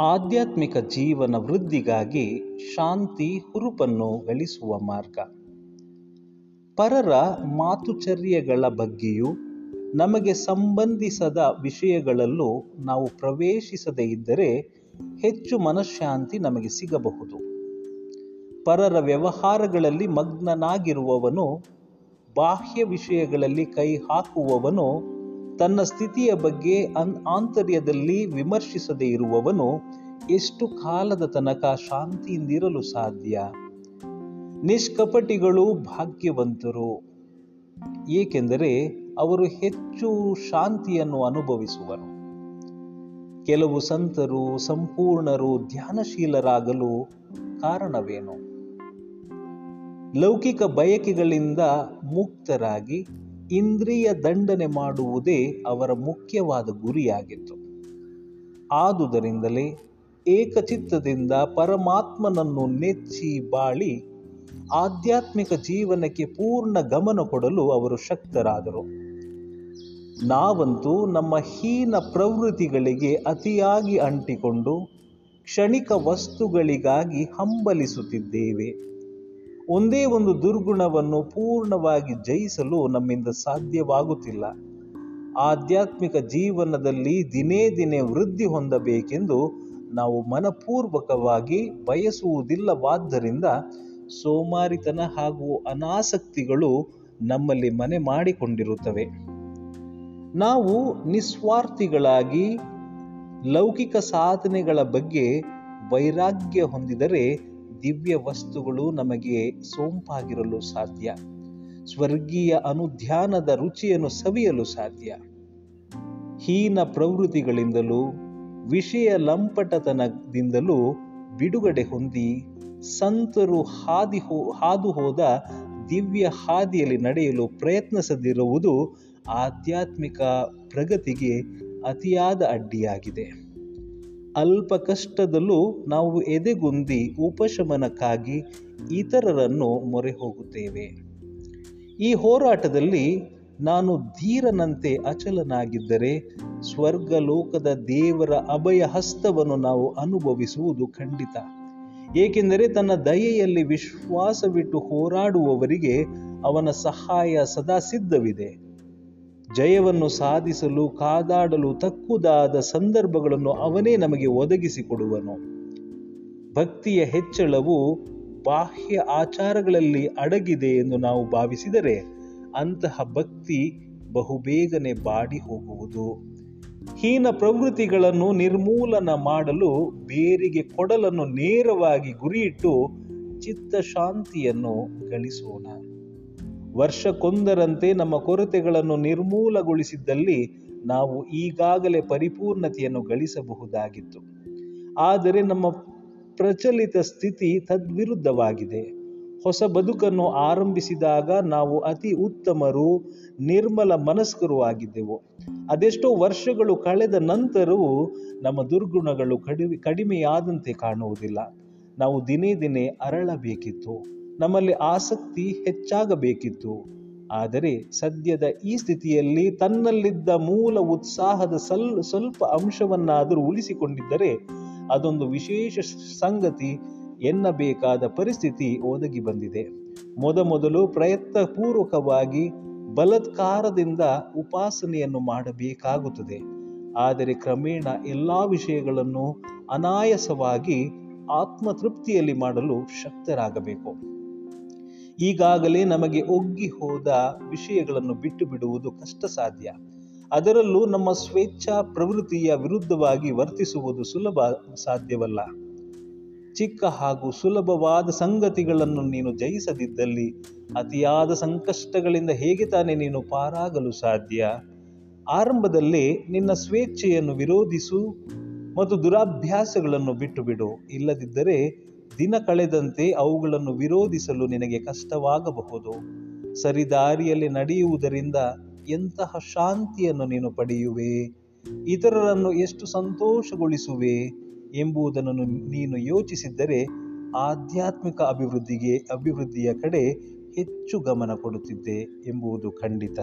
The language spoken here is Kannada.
ಆಧ್ಯಾತ್ಮಿಕ ಜೀವನ ವೃದ್ಧಿಗಾಗಿ ಶಾಂತಿ ಹುರುಪನ್ನು ಗಳಿಸುವ ಮಾರ್ಗ. ಪರರ ಮಾತುಚರ್ಯಗಳ ಬಗ್ಗೆಯೂ ನಮಗೆ ಸಂಬಂಧಿಸದ ವಿಷಯಗಳಲ್ಲೂ ನಾವು ಪ್ರವೇಶಿಸದೇ ಇದ್ದರೆ ಹೆಚ್ಚು ಮನಃಶಾಂತಿ ನಮಗೆ ಸಿಗಬಹುದು. ಪರರ ವ್ಯವಹಾರಗಳಲ್ಲಿ ಮಗ್ನನಾಗಿರುವವನು, ಬಾಹ್ಯ ವಿಷಯಗಳಲ್ಲಿ ಕೈ ಹಾಕುವವನು ತನ್ನ ಸ್ಥಿತಿಯ ಬಗ್ಗೆ ಅನ್ ಆಂತರ್ಯದಲ್ಲಿ ವಿಮರ್ಶಿಸದೇ ಇರುವವನು ಎಷ್ಟು ಕಾಲದ ತನಕ ಶಾಂತಿಯಿಂದಿರಲು ಸಾಧ್ಯ? ನಿಷ್ಕಪಟಿಗಳು ಭಾಗ್ಯವಂತರು. ಏಕೆಂದರೆ ಅವರು ಹೆಚ್ಚು ಶಾಂತಿಯನ್ನು ಅನುಭವಿಸುವರು. ಕೆಲವು ಸಂತರು ಸಂಪೂರ್ಣರು ಧ್ಯಾನಶೀಲರಾಗಲು ಕಾರಣವೇನು? ಲೌಕಿಕ ಬಯಕೆಗಳಿಂದ ಮುಕ್ತರಾಗಿ ಇಂದ್ರಿಯ ದಂಡನೆ ಮಾಡುವುದೇ ಅವರ ಮುಖ್ಯವಾದ ಗುರಿಯಾಗಿತ್ತು. ಆದುದರಿಂದಲೇ ಏಕಚಿತ್ತದಿಂದ ಪರಮಾತ್ಮನನ್ನು ನೆಚ್ಚಿ ಬಾಳಿ ಆಧ್ಯಾತ್ಮಿಕ ಜೀವನಕ್ಕೆ ಪೂರ್ಣ ಗಮನ ಕೊಡಲು ಅವರು ಶಕ್ತರಾದರು. ನಾವಂತೂ ನಮ್ಮ ಹೀನ ಪ್ರವೃತ್ತಿಗಳಿಗೆ ಅತಿಯಾಗಿ ಅಂಟಿಕೊಂಡು ಕ್ಷಣಿಕ ವಸ್ತುಗಳಿಗಾಗಿ ಹಂಬಲಿಸುತ್ತಿದ್ದೇವೆ. ಒಂದೇ ಒಂದು ದುರ್ಗುಣವನ್ನು ಪೂರ್ಣವಾಗಿ ಜಯಿಸಲು ನಮ್ಮಿಂದ ಸಾಧ್ಯವಾಗುತ್ತಿಲ್ಲ. ಆಧ್ಯಾತ್ಮಿಕ ಜೀವನದಲ್ಲಿ ದಿನೇ ದಿನೇ ವೃದ್ಧಿ ಹೊಂದಬೇಕೆಂದು ನಾವು ಮನಪೂರ್ವಕವಾಗಿ ಬಯಸುವುದಿಲ್ಲವಾದ್ದರಿಂದ ಸೋಮಾರಿತನ ಹಾಗೂ ಅನಾಸಕ್ತಿಗಳು ನಮ್ಮಲ್ಲಿ ಮನೆ ಮಾಡಿಕೊಂಡಿರುತ್ತವೆ. ನಾವು ನಿಸ್ವಾರ್ಥಿಗಳಾಗಿ ಲೌಕಿಕ ಸಾಧನೆಗಳ ಬಗ್ಗೆ ವೈರಾಗ್ಯ ಹೊಂದಿದರೆ ದಿವ್ಯ ವಸ್ತುಗಳು ನಮಗೆ ಸೋಂಪಾಗಿರಲು ಸಾಧ್ಯ. ಸ್ವರ್ಗೀಯ ಅನುಧ್ಯಾನದ ರುಚಿಯನ್ನು ಸವಿಯಲು ಸಾಧ್ಯ. ಹೀನ ಪ್ರವೃತ್ತಿಗಳಿಂದಲೂ, ವಿಷಯ ಲಂಪಟತನದಿಂದಲೂ ಬಿಡುಗಡೆ ಹೊಂದಿ, ಸಂತರು ಹಾದಿ ಹೋ, ಹಾದು ಹೋದ ದಿವ್ಯ ಹಾದಿಯಲ್ಲಿ ನಡೆಯಲು ಪ್ರಯತ್ನಿಸದಿರುವುದು ಆಧ್ಯಾತ್ಮಿಕ ಪ್ರಗತಿಗೆ ಅತಿಯಾದ ಅಡ್ಡಿಯಾಗಿದೆ. ಅಲ್ಪ ಕಷ್ಟದಲ್ಲೂ ನಾವು ಎದೆಗುಂದಿ ಉಪಶಮನಕ್ಕಾಗಿ ಇತರರನ್ನು ಮೊರೆ ಹೋಗುತ್ತೇವೆ ಈ ಹೋರಾಟದಲ್ಲಿ ನಾನು ಧೀರನಂತೆ ಅಚಲನಾಗಿದ್ದರೆ ಸ್ವರ್ಗಲೋಕದ ದೇವರ ಅಭಯ ಹಸ್ತವನ್ನು ನಾವು ಅನುಭವಿಸುವುದು ಖಂಡಿತ. ಏಕೆಂದರೆ ತನ್ನ ದಯೆಯಲ್ಲಿ ವಿಶ್ವಾಸವಿಟ್ಟು ಹೋರಾಡುವವರಿಗೆ ಅವನ ಸಹಾಯ ಸದಾ ಸಿದ್ಧವಿದೆ. ಜಯವನ್ನು ಸಾಧಿಸಲು, ಕಾದಾಡಲು ತಕ್ಕುದಾದ ಸಂದರ್ಭಗಳನ್ನು ಅವನೇ ನಮಗೆ ಒದಗಿಸಿಕೊಡುವನು. ಭಕ್ತಿಯ ಹೆಚ್ಚಳವು ಬಾಹ್ಯ ಆಚಾರಗಳಲ್ಲಿ ಅಡಗಿದೆ ಎಂದು ನಾವು ಭಾವಿಸಿದರೆ ಅಂತಹ ಭಕ್ತಿ ಬಹುಬೇಗನೆ ಬಾಡಿ ಹೋಗುವುದು. ಹೀನ ಪ್ರವೃತ್ತಿಗಳನ್ನು ನಿರ್ಮೂಲನ ಮಾಡಲು ಬೇರಿಗೆ ಕೊಡಲನ್ನು ನೇರವಾಗಿ ಗುರಿಯಿಟ್ಟು ಚಿತ್ತ ಶಾಂತಿಯನ್ನು ಗಳಿಸೋಣ. ವರ್ಷಕ್ಕೊಂದರಂತೆ ನಮ್ಮ ಕೊರತೆಗಳನ್ನು ನಿರ್ಮೂಲಗೊಳಿಸಿದ್ದಲ್ಲಿ ನಾವು ಈಗಾಗಲೇ ಪರಿಪೂರ್ಣತೆಯನ್ನು ಗಳಿಸಬಹುದಾಗಿತ್ತು. ಆದರೆ ನಮ್ಮ ಪ್ರಚಲಿತ ಸ್ಥಿತಿ ತದ್ವಿರುದ್ಧವಾಗಿದೆ. ಹೊಸ ಬದುಕನ್ನು ಆರಂಭಿಸಿದಾಗ ನಾವು ಅತಿ ಉತ್ತಮರು, ನಿರ್ಮಲ ಮನಸ್ಕರು ಆಗಿದ್ದೆವು. ಅದೆಷ್ಟೋ ವರ್ಷಗಳು ಕಳೆದ ನಂತರವೂ ನಮ್ಮ ದುರ್ಗುಣಗಳು ಕಡಿಮೆ, ಕಡಿಮೆಯಾದಂತೆ ಕಾಣುವುದಿಲ್ಲ. ನಾವು ದಿನೇ ದಿನೇ ಅರಳಬೇಕಿತ್ತು. ನಮ್ಮಲ್ಲಿ ಆಸಕ್ತಿ ಹೆಚ್ಚಾಗಬೇಕಿತ್ತು. ಆದರೆ ಸದ್ಯದ ಈ ಸ್ಥಿತಿಯಲ್ಲಿ ತನ್ನಲ್ಲಿದ್ದ ಮೂಲ ಉತ್ಸಾಹದ ಸಲ್, ಸ್ವಲ್ಪ ಅಂಶವನ್ನಾದರೂ ಉಳಿಸಿಕೊಂಡಿದ್ದರೆ ಅದೊಂದು ವಿಶೇಷ ಸಂಗತಿ ಎನ್ನಬೇಕಾದ ಪರಿಸ್ಥಿತಿ ಒದಗಿ ಬಂದಿದೆ. ಮೊದಮೊದಲು ಪ್ರಯತ್ನಪೂರ್ವಕವಾಗಿ ಬಲತ್ಕಾರದಿಂದ ಉಪಾಸನೆಯನ್ನು ಮಾಡಬೇಕಾಗುತ್ತದೆ. ಆದರೆ ಕ್ರಮೇಣ ಎಲ್ಲ ವಿಷಯಗಳನ್ನು ಅನಾಯಾಸವಾಗಿ ಆತ್ಮತೃಪ್ತಿಯಲ್ಲಿ ಮಾಡಲು ಶಕ್ತರಾಗಬೇಕು. ಈಗಾಗಲೇ ನಮಗೆ ಒಗ್ಗಿ ಹೋದ ವಿಷಯಗಳನ್ನು ಬಿಟ್ಟು ಬಿಡುವುದು ಕಷ್ಟ ಸಾಧ್ಯ ಅದರಲ್ಲೂ ನಮ್ಮ ಸ್ವೇಚ್ಛಾ ಪ್ರವೃತ್ತಿಯ ವಿರುದ್ಧವಾಗಿ ವರ್ತಿಸುವುದು ಸುಲಭ ಸಾಧ್ಯವಲ್ಲ. ಚಿಕ್ಕ ಹಾಗೂ ಸುಲಭವಾದ ಸಂಗತಿಗಳನ್ನು ನೀನು ಜಯಿಸದಿದ್ದಲ್ಲಿ, ಅತಿಯಾದ ಸಂಕಷ್ಟಗಳಿಂದ ಹೇಗೆ ತಾನೇ ನೀನು ಪಾರಾಗಲು ಸಾಧ್ಯ? ಆರಂಭದಲ್ಲಿ ನಿನ್ನ ಸ್ವೇಚ್ಛೆಯನ್ನು ವಿರೋಧಿಸು ಮತ್ತು ದುರಾಭ್ಯಾಸಗಳನ್ನು ಬಿಟ್ಟು ಬಿಡು. ಇಲ್ಲದಿದ್ದರೆ ದಿನ ಕಳೆದಂತೆ ಅವುಗಳನ್ನು ವಿರೋಧಿಸಲು ನಿನಗೆ ಕಷ್ಟವಾಗಬಹುದು. ಸರಿದಾರಿಯಲ್ಲಿ ನಡೆಯುವುದರಿಂದ ಎಂತಹ ಶಾಂತಿಯನ್ನು ನೀನು ಪಡೆಯುವೆ? ಇತರರನ್ನು ಎಷ್ಟು ಸಂತೋಷಗೊಳಿಸುವೆ ಎಂಬುದನ್ನು ನೀನು ಯೋಚಿಸಿದ್ದರೆ ಆಧ್ಯಾತ್ಮಿಕ ಅಭಿವೃದ್ಧಿಗೆ, ಅಭಿವೃದ್ಧಿಯ ಕಡೆ ಹೆಚ್ಚು ಗಮನ ಕೊಡುತ್ತಿದ್ದೆ ಎಂಬುದು ಖಂಡಿತ.